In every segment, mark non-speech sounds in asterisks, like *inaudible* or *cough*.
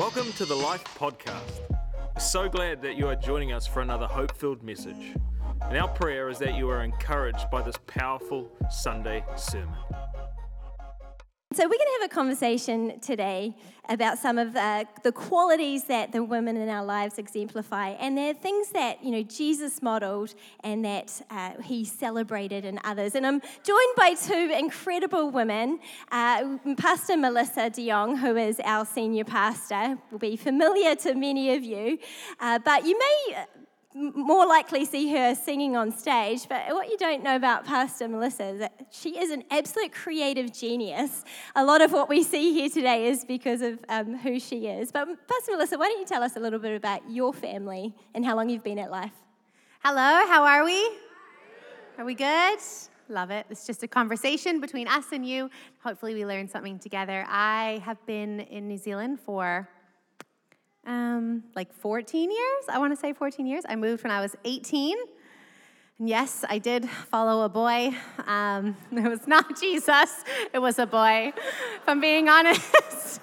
Welcome to the Life Podcast. We're so glad that you are joining us for another hope filled message. And our prayer is that you are encouraged by this powerful Sunday sermon. So, we're going to have a conversation today about some of the, the qualities that the women in our lives exemplify. And they're things that, you know, Jesus modeled and that uh, he celebrated in others. And I'm joined by two incredible women. Uh, pastor Melissa de Jong, who is our senior pastor, will be familiar to many of you. Uh, but you may more likely see her singing on stage. But what you don't know about Pastor Melissa is that she is an absolute creative genius. A lot of what we see here today is because of um, who she is. But Pastor Melissa, why don't you tell us a little bit about your family and how long you've been at Life? Hello, how are we? Are we good? Love it. It's just a conversation between us and you. Hopefully, we learn something together. I have been in New Zealand for um, like 14 years. I want to say 14 years. I moved when I was 18. And yes, I did follow a boy. Um, *laughs* it was not Jesus, it was a boy, if I'm being *laughs* honest.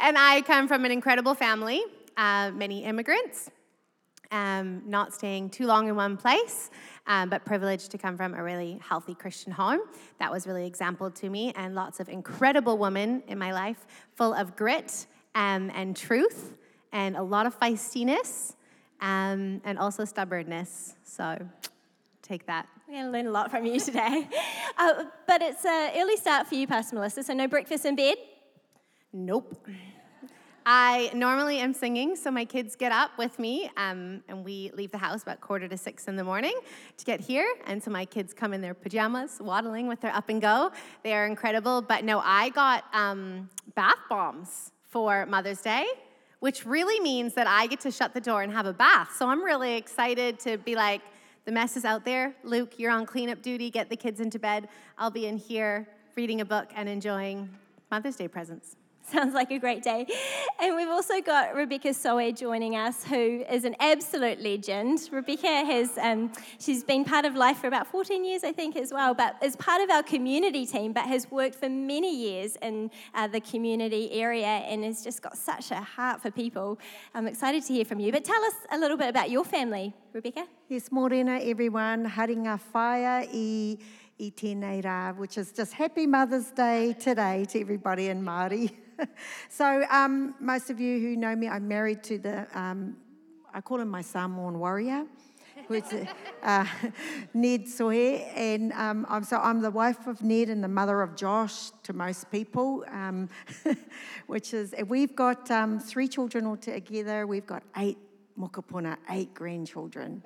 and I come from an incredible family, uh, many immigrants, um, not staying too long in one place, um, but privileged to come from a really healthy Christian home. That was really example to me, and lots of incredible women in my life, full of grit um, and truth and a lot of feistiness um, and also stubbornness. So take that. We're going to learn a lot from you today. *laughs* uh, but it's an early start for you, Pastor Melissa, so no breakfast in bed? Nope. I normally am singing, so my kids get up with me, um, and we leave the house about quarter to six in the morning to get here. And so my kids come in their pajamas, waddling with their up and go. They are incredible. But no, I got um, bath bombs for Mother's Day, which really means that I get to shut the door and have a bath. So I'm really excited to be like, the mess is out there. Luke, you're on cleanup duty. Get the kids into bed. I'll be in here reading a book and enjoying Mother's Day presents. *laughs* Sounds like a great day. And we've also got Rebecca So'e joining us, who is an absolute legend. Rebecca has, um, she's been part of Life for about 14 years, I think, as well, but is part of our community team, but has worked for many years in uh, the community area and has just got such a heart for people. I'm excited to hear from you. But tell us a little bit about your family, Rebecca. Yes, morena everyone, haringa whaia i, i which is just happy Mother's Day today to everybody in Māori. *laughs* so, um, most of you who know me, I'm married to the, um, I call him my Samoan warrior, is *laughs* uh, Ned So'e. And um, I'm, so I'm the wife of Ned and the mother of Josh to most people, um, *laughs* which is, we've got um, three children altogether. We've got eight mokopuna, eight grandchildren.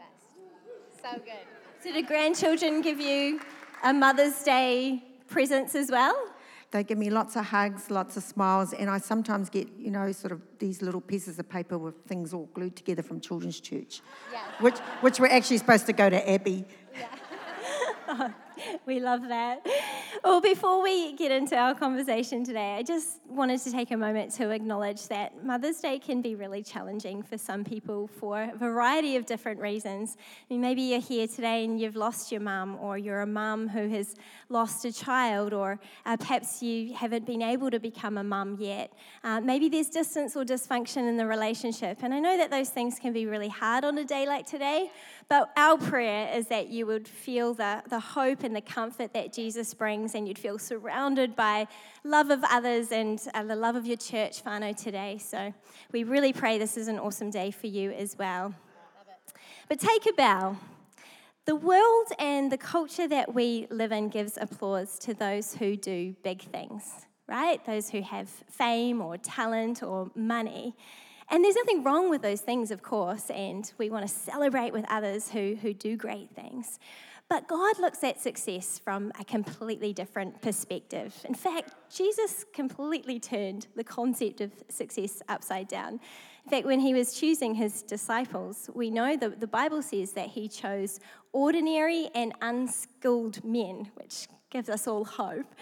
So good. So, do grandchildren give you a Mother's Day presents as well? They give me lots of hugs, lots of smiles, and I sometimes get, you know, sort of these little pieces of paper with things all glued together from Children's Church, yeah. which, which were actually supposed to go to Abby. Yeah. *laughs* *laughs* we love that. Well, before we get into our conversation today, I just wanted to take a moment to acknowledge that Mother's Day can be really challenging for some people for a variety of different reasons. I mean, maybe you're here today and you've lost your mum, or you're a mum who has lost a child, or uh, perhaps you haven't been able to become a mum yet. Uh, maybe there's distance or dysfunction in the relationship. And I know that those things can be really hard on a day like today, but our prayer is that you would feel the, the hope and the comfort that Jesus brings, and you'd feel surrounded by love of others and uh, the love of your church, whānau, today. So we really pray this is an awesome day for you as well. But take a bow. The world and the culture that we live in gives applause to those who do big things, right? Those who have fame or talent or money. And there's nothing wrong with those things, of course, and we want to celebrate with others who, who do great things. But God looks at success from a completely different perspective. In fact, Jesus completely turned the concept of success upside down. In fact, when he was choosing his disciples, we know that the Bible says that he chose ordinary and unskilled men, which gives us all hope.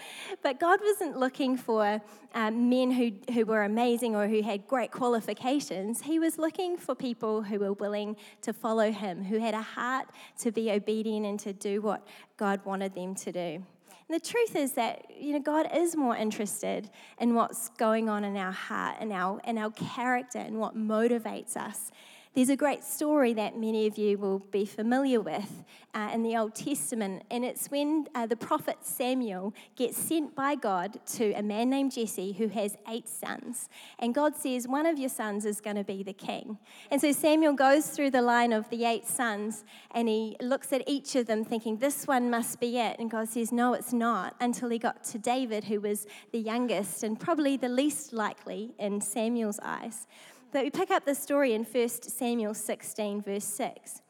But God wasn't looking for um, men who, who were amazing or who had great qualifications. He was looking for people who were willing to follow Him, who had a heart to be obedient and to do what God wanted them to do. And the truth is that you know God is more interested in what's going on in our heart and our in our character and what motivates us there's a great story that many of you will be familiar with uh, in the Old Testament, and it's when uh, the prophet Samuel gets sent by God to a man named Jesse who has eight sons. And God says, One of your sons is going to be the king. And so Samuel goes through the line of the eight sons and he looks at each of them thinking, This one must be it. And God says, No, it's not, until he got to David, who was the youngest and probably the least likely in Samuel's eyes. But we pick up the story in 1 Samuel 16, verse 6.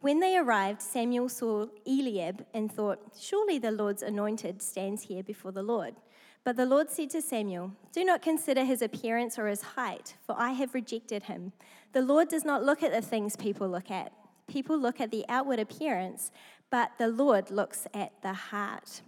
When they arrived, Samuel saw Eliab and thought, Surely the Lord's anointed stands here before the Lord. But the Lord said to Samuel, Do not consider his appearance or his height, for I have rejected him. The Lord does not look at the things people look at. People look at the outward appearance, but the Lord looks at the heart.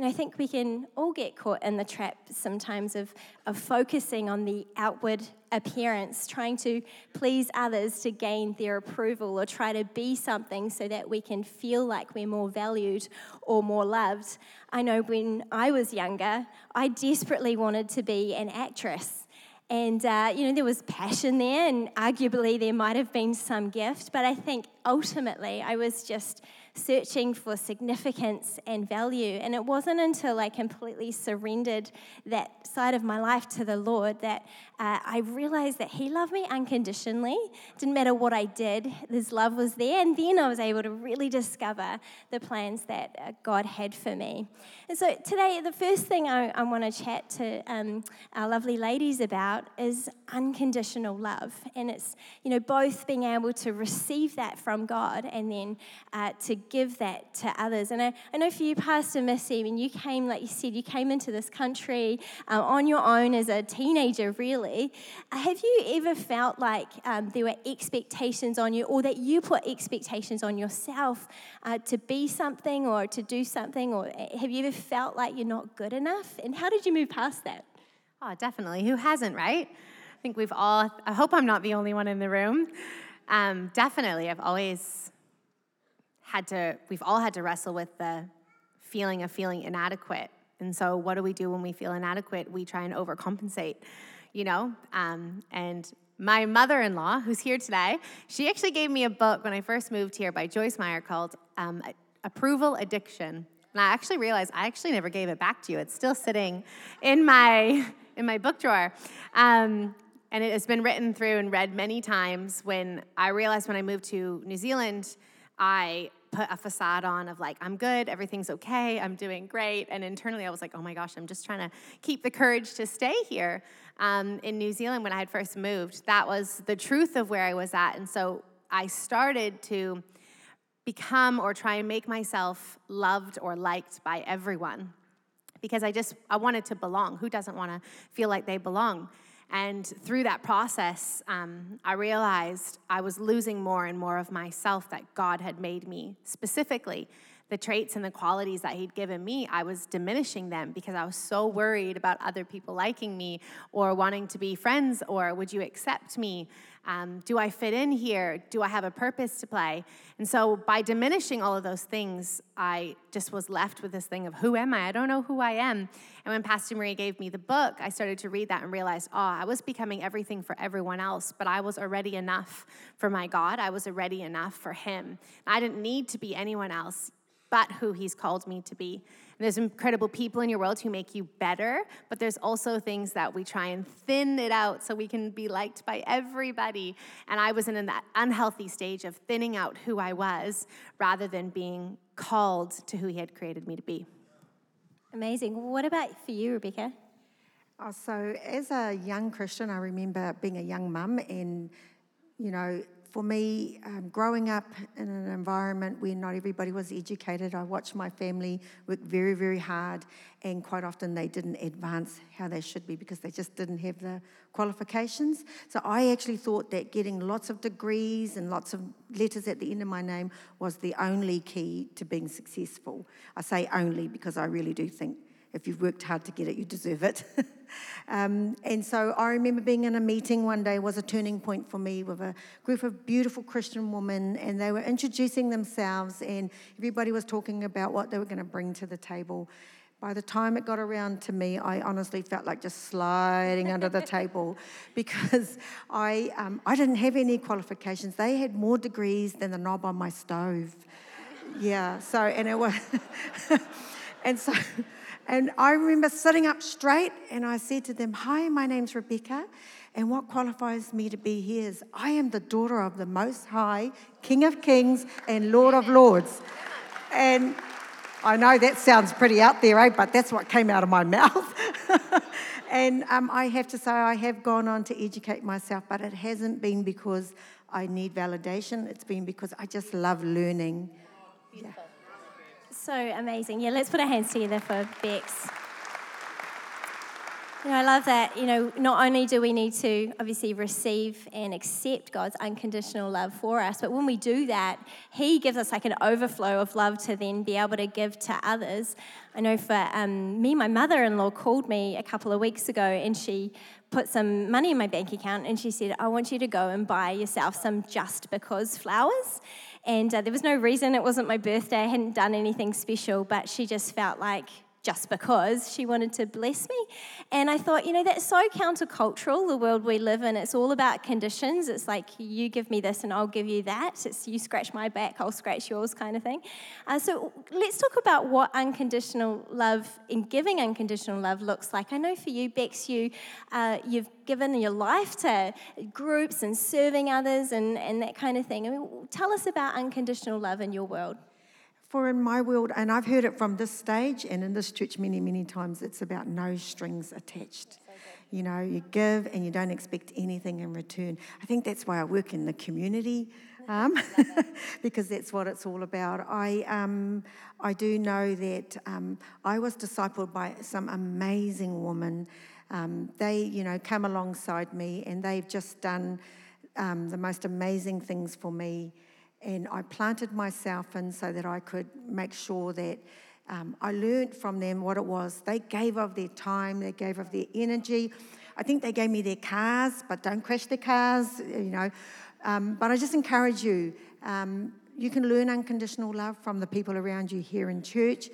And I think we can all get caught in the trap sometimes of, of focusing on the outward appearance, trying to please others to gain their approval or try to be something so that we can feel like we're more valued or more loved. I know when I was younger, I desperately wanted to be an actress. And, uh, you know, there was passion there, and arguably there might have been some gift, but I think ultimately I was just searching for significance and value. And it wasn't until I completely surrendered that side of my life to the Lord that uh, I realized that He loved me unconditionally. Didn't matter what I did, His love was there. And then I was able to really discover the plans that uh, God had for me. And so today, the first thing I, I want to chat to um, our lovely ladies about is unconditional love. And it's, you know, both being able to receive that from God and then uh, to give that to others. And I, I know for you, Pastor Missy, when you came, like you said, you came into this country um, on your own as a teenager, really. Have you ever felt like um, there were expectations on you or that you put expectations on yourself uh, to be something or to do something? Or eh, have you ever felt like you're not good enough? And how did you move past that? Oh, definitely. Who hasn't, right? I think we've all, I hope I'm not the only one in the room. Um, definitely, I've always had to, we've all had to wrestle with the feeling of feeling inadequate. And so, what do we do when we feel inadequate? We try and overcompensate, you know? Um, and my mother in law, who's here today, she actually gave me a book when I first moved here by Joyce Meyer called um, Approval Addiction. And I actually realized I actually never gave it back to you. It's still sitting in my in my book drawer. Um, and it has been written through and read many times. When I realized when I moved to New Zealand, I put a facade on of like, I'm good, everything's okay, I'm doing great. And internally, I was like, oh my gosh, I'm just trying to keep the courage to stay here. Um, in New Zealand, when I had first moved, that was the truth of where I was at. And so I started to become or try and make myself loved or liked by everyone because I just I wanted to belong. Who doesn't want to feel like they belong? And through that process, um, I realized I was losing more and more of myself that God had made me. Specifically, the traits and the qualities that He'd given me, I was diminishing them because I was so worried about other people liking me or wanting to be friends or would you accept me? Um, do I fit in here? Do I have a purpose to play? And so, by diminishing all of those things, I just was left with this thing of who am I? I don't know who I am. And when Pastor Marie gave me the book, I started to read that and realized, oh, I was becoming everything for everyone else, but I was already enough for my God. I was already enough for Him. I didn't need to be anyone else but who He's called me to be. And there's incredible people in your world who make you better, but there's also things that we try and thin it out so we can be liked by everybody. And I was in that unhealthy stage of thinning out who I was rather than being called to who He had created me to be. Amazing. What about for you, Rebecca? Oh, so, as a young Christian, I remember being a young mum and, you know, for me, um, growing up in an environment where not everybody was educated, I watched my family work very, very hard, and quite often they didn't advance how they should be because they just didn't have the qualifications. So I actually thought that getting lots of degrees and lots of letters at the end of my name was the only key to being successful. I say only because I really do think if you've worked hard to get it, you deserve it. *laughs* um, and so I remember being in a meeting one day was a turning point for me with a group of beautiful Christian women, and they were introducing themselves, and everybody was talking about what they were going to bring to the table. By the time it got around to me, I honestly felt like just sliding under the *laughs* table because I, um, I didn't have any qualifications. They had more degrees than the knob on my stove. Yeah, so, and it was, *laughs* and so, and I remember sitting up straight and I said to them, Hi, my name's Rebecca, and what qualifies me to be here is I am the daughter of the Most High, King of Kings and Lord of Lords. And I know that sounds pretty out there, eh? But that's what came out of my *laughs* mouth. and um, I have to say, I have gone on to educate myself, but it hasn't been because I need validation. It's been because I just love learning. Yeah. So amazing. Yeah, let's put our hands together for Bex. You know, I love that. You know, not only do we need to obviously receive and accept God's unconditional love for us, but when we do that, He gives us like an overflow of love to then be able to give to others. I know for um, me, my mother in law called me a couple of weeks ago and she put some money in my bank account and she said, I want you to go and buy yourself some just because flowers. And uh, there was no reason, it wasn't my birthday, I hadn't done anything special, but she just felt like just because she wanted to bless me. And I thought, you know, that's so countercultural, the world we live in. It's all about conditions. It's like, you give me this and I'll give you that. It's you scratch my back, I'll scratch yours kind of thing. Uh, so let's talk about what unconditional love, in giving unconditional love, looks like. I know for you, Bex, you, uh, you've given your life to groups and serving others and, and that kind of thing. I mean, tell us about unconditional love in your world. For in my world, and I've heard it from this stage and in this church many, many times, it's about no strings attached. You know, you give and you don't expect anything in return. I think that's why I work in the community, um, *laughs* because that's what it's all about. I, um, I do know that um, I was discipled by some amazing women. Um, they, you know, come alongside me and they've just done um, the most amazing things for me and I planted myself in so that I could make sure that um, I learned from them what it was. They gave of their time, they gave of their energy. I think they gave me their cars, but don't crash their cars, you know. Um, but I just encourage you um, you can learn unconditional love from the people around you here in church.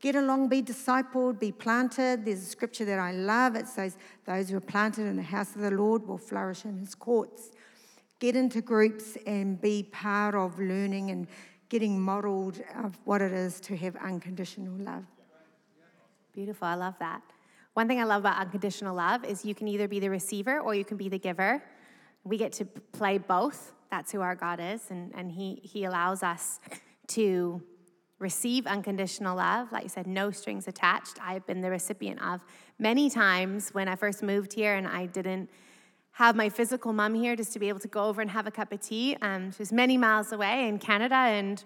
Get along, be discipled, be planted. There's a scripture that I love. It says, Those who are planted in the house of the Lord will flourish in his courts get into groups and be part of learning and getting modeled of what it is to have unconditional love. Beautiful. I love that. One thing I love about unconditional love is you can either be the receiver or you can be the giver. We get to play both. That's who our God is, and, and he, he allows us to receive unconditional love. Like you said, no strings attached. I've been the recipient of many times when I first moved here and I didn't have my physical mom here just to be able to go over and have a cup of tea. Um, she was many miles away in Canada, and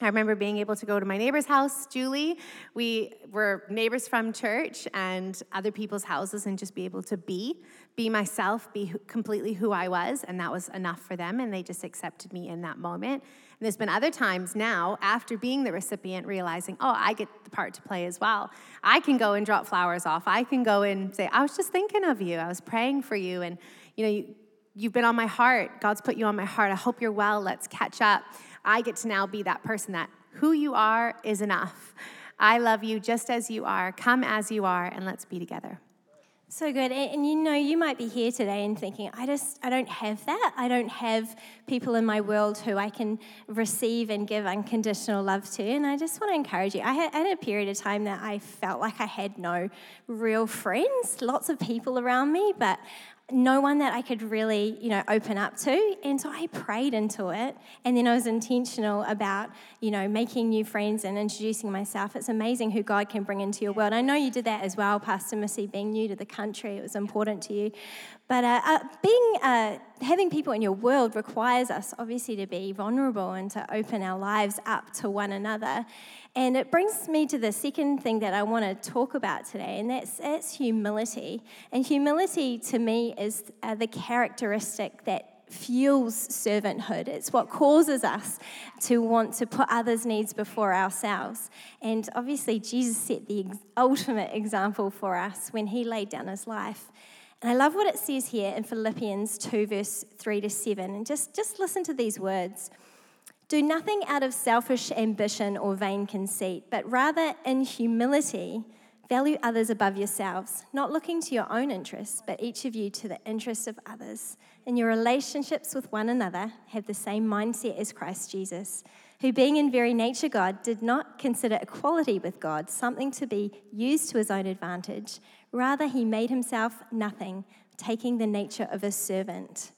I remember being able to go to my neighbor's house, Julie. We were neighbors from church and other people's houses, and just be able to be, be myself, be completely who I was, and that was enough for them, and they just accepted me in that moment. And there's been other times now, after being the recipient, realizing, oh, I get the part to play as well. I can go and drop flowers off. I can go and say, I was just thinking of you. I was praying for you. And, you know, you, you've been on my heart. God's put you on my heart. I hope you're well. Let's catch up. I get to now be that person that who you are is enough. I love you just as you are. Come as you are, and let's be together. So good. And, and, you know, you might be here today and thinking, I just, I don't have that. I don't have people in my world who I can receive and give unconditional love to. And I just want to encourage you. I had, I had a period of time that I felt like I had no real friends, lots of people around me, but no one that I could really, you know, open up to. And so I prayed into it. And then I was intentional about, you know, making new friends and introducing myself. It's amazing who God can bring into your world. I know you did that as well, Pastor Missy, being new to the country. It was important to you. But uh, uh, being, uh, having people in your world requires us, obviously, to be vulnerable and to open our lives up to one another. And it brings me to the second thing that I want to talk about today, and that's, that's humility. And humility to me is uh, the characteristic that fuels servanthood. It's what causes us to want to put others' needs before ourselves. And obviously, Jesus set the ultimate example for us when he laid down his life. And I love what it says here in Philippians 2, verse 3 to 7. And just, just listen to these words. Do nothing out of selfish ambition or vain conceit, but rather in humility value others above yourselves, not looking to your own interests, but each of you to the interests of others. In your relationships with one another, have the same mindset as Christ Jesus, who, being in very nature God, did not consider equality with God something to be used to his own advantage. Rather, he made himself nothing, taking the nature of a servant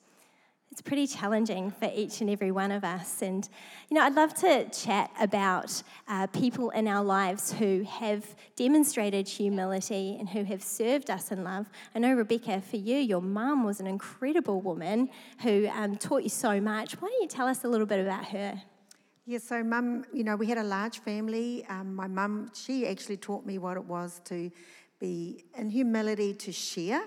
it's pretty challenging for each and every one of us. And, you know, I'd love to chat about uh, people in our lives who have demonstrated humility and who have served us in love. I know, Rebecca, for you, your mum was an incredible woman who um, taught you so much. Why don't you tell us a little bit about her? Yeah, so mum, you know, we had a large family. Um, my mum, she actually taught me what it was to be in humility to share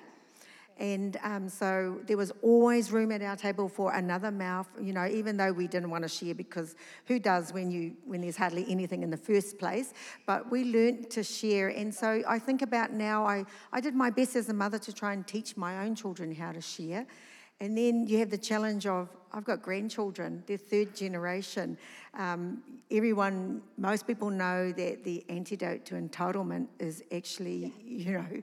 and um, so there was always room at our table for another mouth, you know, even though we didn't want to share because who does when, you, when there's hardly anything in the first place? But we learned to share. And so I think about now, I, I did my best as a mother to try and teach my own children how to share. And then you have the challenge of I've got grandchildren, they're third generation. Um, everyone, most people know that the antidote to entitlement is actually, you know,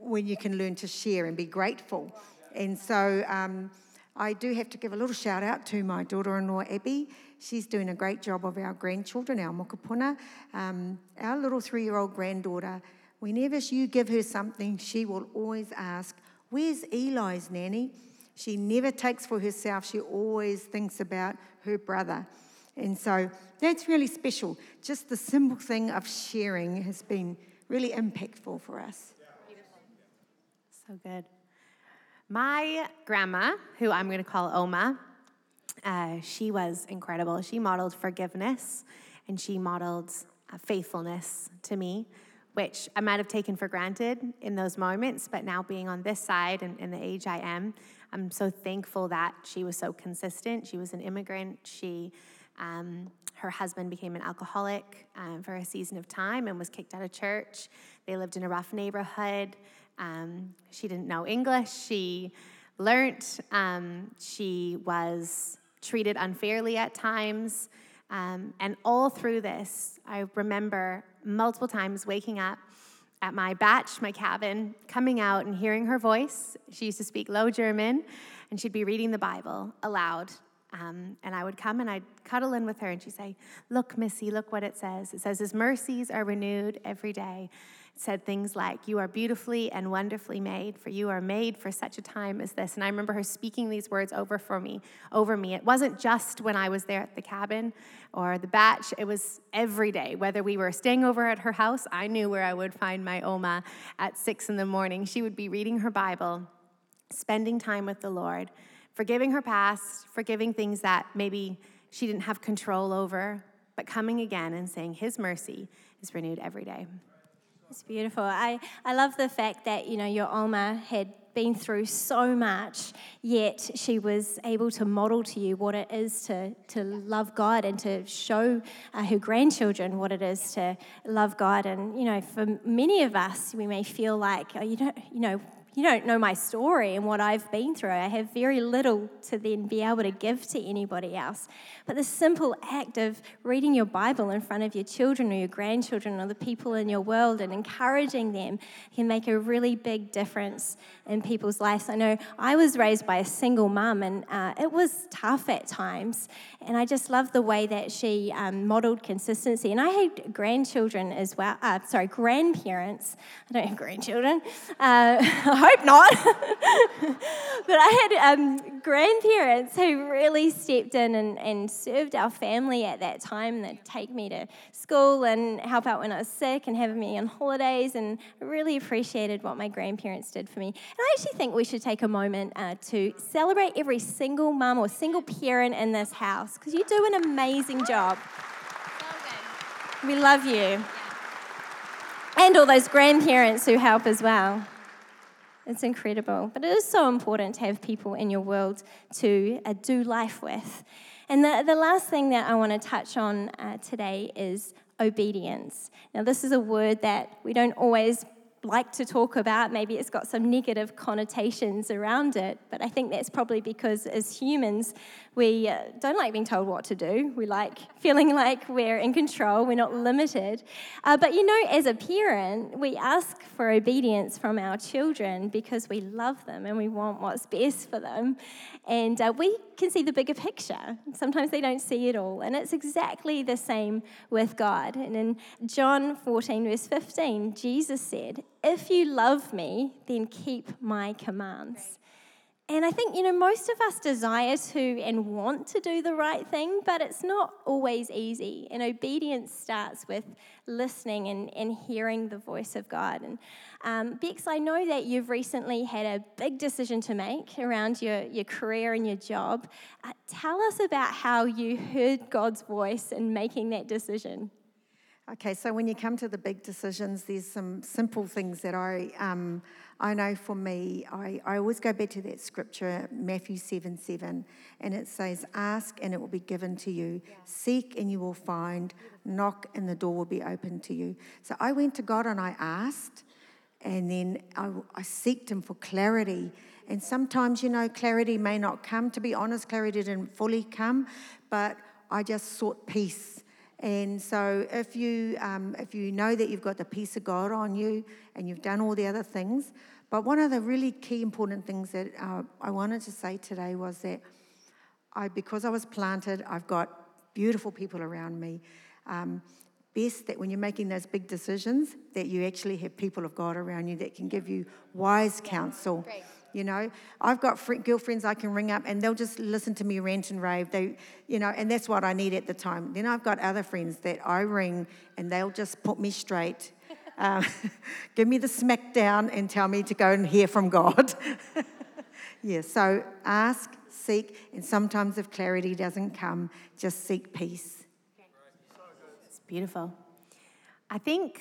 when you can learn to share and be grateful. And so um, I do have to give a little shout out to my daughter in law, Abby. She's doing a great job of our grandchildren, our mokopuna. Um, our little three year old granddaughter, whenever you give her something, she will always ask, Where's Eli's nanny? She never takes for herself, she always thinks about her brother. And so that's really special. Just the simple thing of sharing has been really impactful for us. So good. My grandma, who I'm going to call Oma, uh, she was incredible. She modeled forgiveness and she modeled uh, faithfulness to me, which I might have taken for granted in those moments, but now being on this side and in the age I am, I'm so thankful that she was so consistent. She was an immigrant. She, um, her husband became an alcoholic um, for a season of time and was kicked out of church. They lived in a rough neighborhood. Um, she didn't know English. She learnt. Um, she was treated unfairly at times. Um, and all through this, I remember multiple times waking up at my bach, my cabin, coming out and hearing her voice. She used to speak low German, and she'd be reading the Bible aloud. Um, and I would come and I'd cuddle in with her, and she'd say, Look, Missy, look what it says. It says, His mercies are renewed every day said things like, You are beautifully and wonderfully made, for you are made for such a time as this. And I remember her speaking these words over for me, over me. It wasn't just when I was there at the cabin or the bach, it was every day. Whether we were staying over at her house, I knew where I would find my Oma at six in the morning. She would be reading her Bible, spending time with the Lord, forgiving her past, forgiving things that maybe she didn't have control over, but coming again and saying, His mercy is renewed every day. It's beautiful. I, I love the fact that, you know, your Oma had been through so much, yet she was able to model to you what it is to, to love God and to show uh, her grandchildren what it is to love God. And, you know, for many of us, we may feel like, oh, you don't, you know, you don't know my story and what I've been through. I have very little to then be able to give to anybody else. But the simple act of reading your Bible in front of your children or your grandchildren or the people in your world and encouraging them can make a really big difference in people's lives. I know I was raised by a single mum and uh, it was tough at times. And I just love the way that she um, modeled consistency. And I had grandchildren as well, uh, sorry, grandparents. I don't have grandchildren. Uh, *laughs* hope not. *laughs* but I had um, grandparents who really stepped in and, and served our family at that time. They'd take me to school and help out when I was sick and have me on holidays. And I really appreciated what my grandparents did for me. And I actually think we should take a moment uh, to celebrate every single mum or single parent in this house because you do an amazing job. We love you. And all those grandparents who help as well. It's incredible. But it is so important to have people in your world to uh, do life with. And the, the last thing that I want to touch on uh, today is obedience. Now, this is a word that we don't always like to talk about. Maybe it's got some negative connotations around it, but I think that's probably because as humans, we uh, don't like being told what to do. We like *laughs* feeling like we're in control, we're not limited. Uh, but you know, as a parent, we ask for obedience from our children because we love them and we want what's best for them. And uh, we can see the bigger picture. Sometimes they don't see it all. And it's exactly the same with God. And in John 14, verse 15, Jesus said, If you love me, then keep my commands. And I think, you know, most of us desire to and want to do the right thing, but it's not always easy. And obedience starts with listening and, and hearing the voice of God. And um, Bex, I know that you've recently had a big decision to make around your, your career and your job. Uh, tell us about how you heard God's voice in making that decision. Okay, so when you come to the big decisions, there's some simple things that I, um, I know for me, I, I always go back to that scripture, Matthew 7 7, and it says, Ask and it will be given to you, yeah. seek and you will find, knock and the door will be opened to you. So I went to God and I asked, and then I, I seeked Him for clarity. And sometimes, you know, clarity may not come. To be honest, clarity didn't fully come, but I just sought peace and so, if you, um, if you know that you've got the peace of God on you and you've done all the other things, but one of the really key important things that uh, I wanted to say today was that I, because I was planted, I've got beautiful people around me. Um, best that when you're making those big decisions, that you actually have people of God around you that can give you wise counsel. Great. You know, I've got girlfriends I can ring up and they'll just listen to me rant and rave. They, you know, and that's what I need at the time. Then I've got other friends that I ring and they'll just put me straight. *laughs* Um, *laughs* give me the smack down and tell me to go and hear from God. *laughs* yeah, so ask, seek, and sometimes if clarity doesn't come, just seek peace. It's beautiful. I think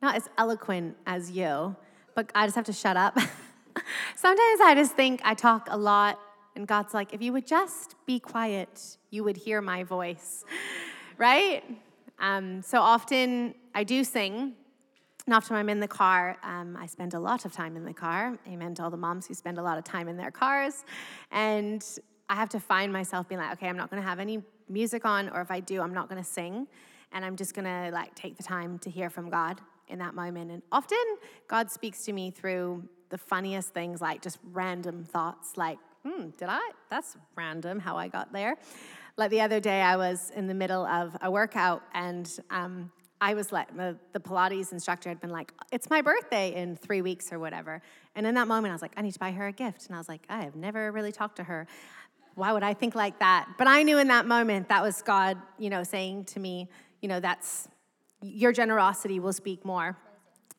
not as eloquent as you, but I just have to shut up. *laughs* Sometimes I just think I talk a lot, and God's like, if you would just be quiet, you would hear my voice, *laughs* right? Um, so often I do sing. And often I'm in the car, um, I spend a lot of time in the car. Amen to all the moms who spend a lot of time in their cars. And I have to find myself being like, okay, I'm not gonna have any music on, or if I do, I'm not gonna sing. And I'm just gonna like take the time to hear from God in that moment. And often God speaks to me through the funniest things, like just random thoughts, like, hmm, did I? That's random how I got there. Like the other day, I was in the middle of a workout and um, I was like, the, the, Pilates instructor had been like, it's my birthday in three weeks or whatever. And in that moment, I was like, I need to buy her a gift. And I was like, I have never really talked to her. Why would I think like that? But I knew in that moment that was God, you know, saying to me, you know, that's your generosity will speak more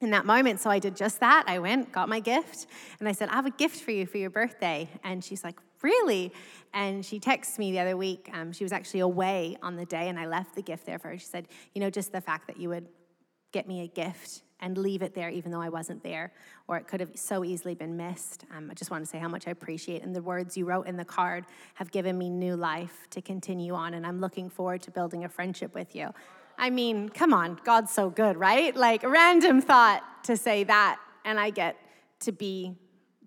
in that moment. So I did just that. I went, got my gift, and I said, I have a gift for you for your birthday. And she's like, Really? And she texted me the other week. Um, she was actually away on the day, and I left the gift there for her. She said, You know, just the fact that you would get me a gift and leave it there even though I wasn't there, or it could have so easily been missed. Um, I just want to say how much I appreciate, and the words you wrote in the card have given me new life to continue on, and I'm looking forward to building a friendship with you. I mean, come on, God's so good, right? Like, random thought to say that, and I get to be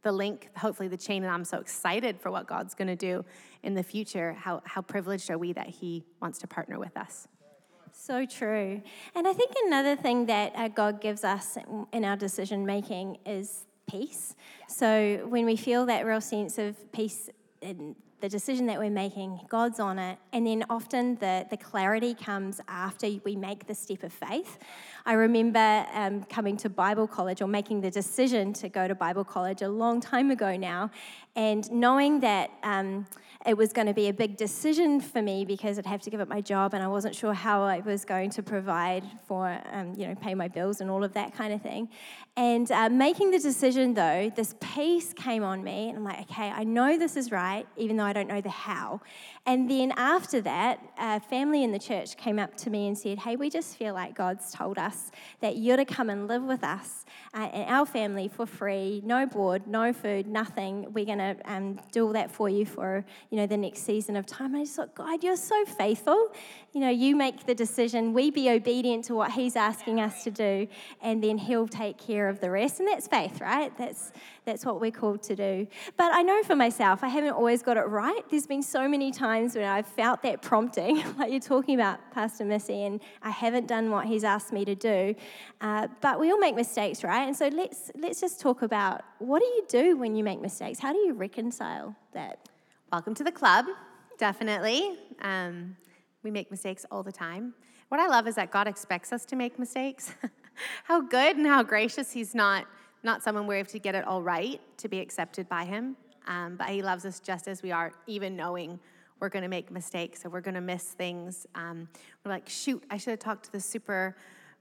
the link, hopefully the chain, and I'm so excited for what God's gonna do in the future. How, how privileged are we that He wants to partner with us? So true. And I think another thing that uh, God gives us in our decision making is peace. So when we feel that real sense of peace in the decision that we're making, God's on it. And then often the, the clarity comes after we make the step of faith. I remember um, coming to Bible college or making the decision to go to Bible college a long time ago now, and knowing that um, it was going to be a big decision for me because I'd have to give up my job and I wasn't sure how I was going to provide for, um, you know, pay my bills and all of that kind of thing. And uh, making the decision though, this peace came on me, and I'm like, okay, I know this is right, even though I don't know the how. And then after that, a family in the church came up to me and said, hey, we just feel like God's told us that you're to come and live with us uh, and our family for free, no board, no food, nothing. We're going to um, do all that for you for you know the next season of time. And I just thought, God, you're so faithful. You know, you make the decision. We be obedient to what He's asking us to do, and then He'll take care of the rest. And that's faith, right? That's that's what we're called to do. But I know for myself, I haven't always got it right. There's been so many times when I've felt that prompting, *laughs* like you're talking about, Pastor Missy, and I haven't done what He's asked me to do. Uh, but we all make mistakes, right? And so let's let's just talk about what do you do when you make mistakes? How do you reconcile that? Welcome to the club, definitely. Um, we make mistakes all the time. What I love is that God expects us to make mistakes. *laughs* how good and how gracious He's not not someone where we have to get it all right to be accepted by Him, um, but He loves us just as we are, even knowing we're going to make mistakes or we're going to miss things. Um, we're like, shoot, I should have talked to the super,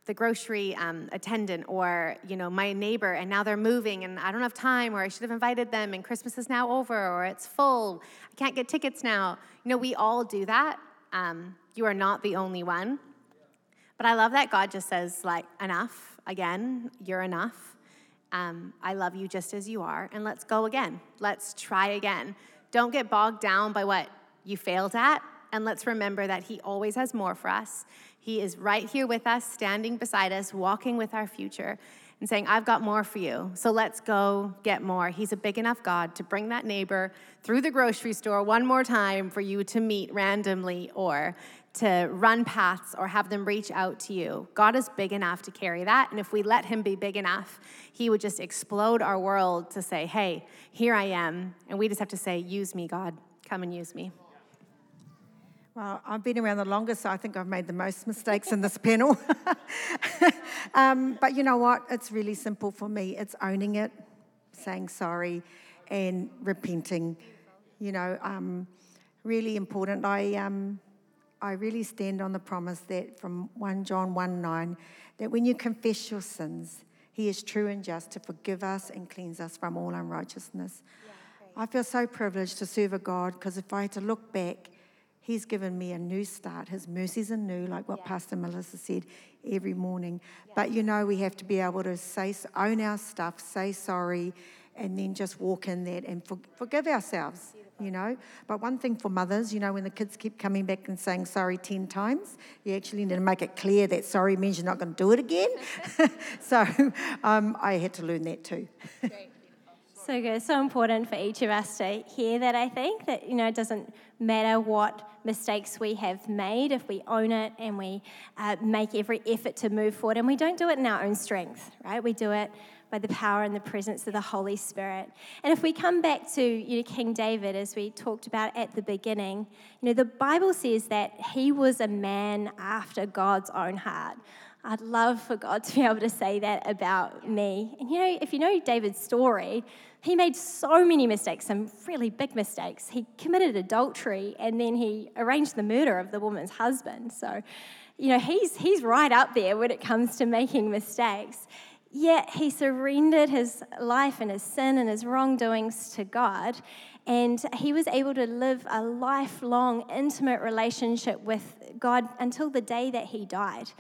the grocery um, attendant or you know my neighbor, and now they're moving, and I don't have time, or I should have invited them, and Christmas is now over, or it's full, I can't get tickets now. You know, we all do that. Um, you are not the only one. But I love that God just says, like, enough. Again, you're enough. Um, I love you just as you are, and let's go again. Let's try again. Don't get bogged down by what you failed at, and let's remember that He always has more for us. He is right here with us, standing beside us, walking with our future, and saying, I've got more for you. So let's go get more. He's a big enough God to bring that neighbor through the grocery store one more time for you to meet randomly or to run paths or have them reach out to you. God is big enough to carry that. And if we let Him be big enough, He would just explode our world to say, hey, here I am. And we just have to say, use me, God. Come and use me. Well, I've been around the longest, so I think I've made the most mistakes in this *laughs* panel. *laughs* um, but you know what? It's really simple for me. It's owning it, saying sorry, and repenting. You know, um, really important. I um, I really stand on the promise that from 1 John 1 9, that when you confess your sins, he is true and just to forgive us and cleanse us from all unrighteousness. Yeah, I feel so privileged to serve a God because if I had to look back, He's given me a new start. His mercies are new, like what yeah. Pastor Melissa said every morning. Yeah. But you know, we have to be able to say, own our stuff, say sorry, and then just walk in that and for, forgive ourselves you know. But one thing for mothers, you know, when the kids keep coming back and saying sorry 10 times, you actually need to make it clear that sorry means you're not going to do it again. *laughs* so um, I had to learn that too. so good. So important for each of us to hear that, I think, that, you know, it doesn't matter what mistakes we have made if we own it and we uh, make every effort to move forward. And we don't do it in our own strength, right? We do it by the power and the presence of the Holy Spirit. And if we come back to you know, King David, as we talked about at the beginning, you know, the Bible says that he was a man after God's own heart. I'd love for God to be able to say that about me. And you know, if you know David's story, he made so many mistakes, some really big mistakes. He committed adultery and then he arranged the murder of the woman's husband. So, you know, he's, he's right up there when it comes to making mistakes. Yet he surrendered his life and his sin and his wrongdoings to God, and he was able to live a lifelong, intimate relationship with God until the day that he died.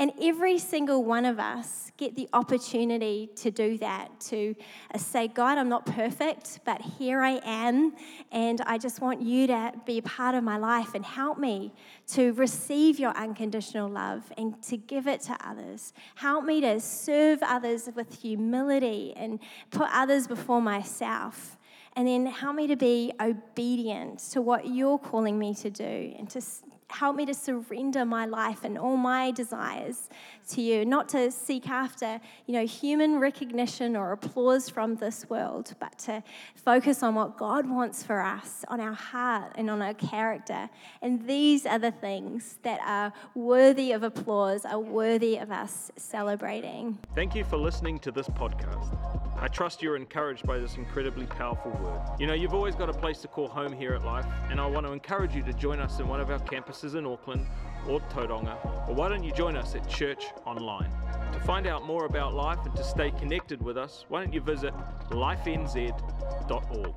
And every single one of us get the opportunity to do that, to uh, say, God, I'm not perfect, but here I am, and I just want you to be a part of my life and help me to receive your unconditional love and to give it to others. Help me to serve others with humility and put others before myself. And then help me to be obedient to what you're calling me to do and to help me to surrender my life and all my desires to you, not to seek after, you know, human recognition or applause from this world, but to focus on what God wants for us, on our heart and on our character. And these are the things that are worthy of applause, are worthy of us celebrating. Thank you for listening to this podcast. I trust you're encouraged by this incredibly powerful word. You know, you've always got a place to call home here at Life, and I want to encourage you to join us in one of our campuses in Auckland or Tauranga, or why don't you join us at Church Online? To find out more about life and to stay connected with us, why don't you visit lifenz.org.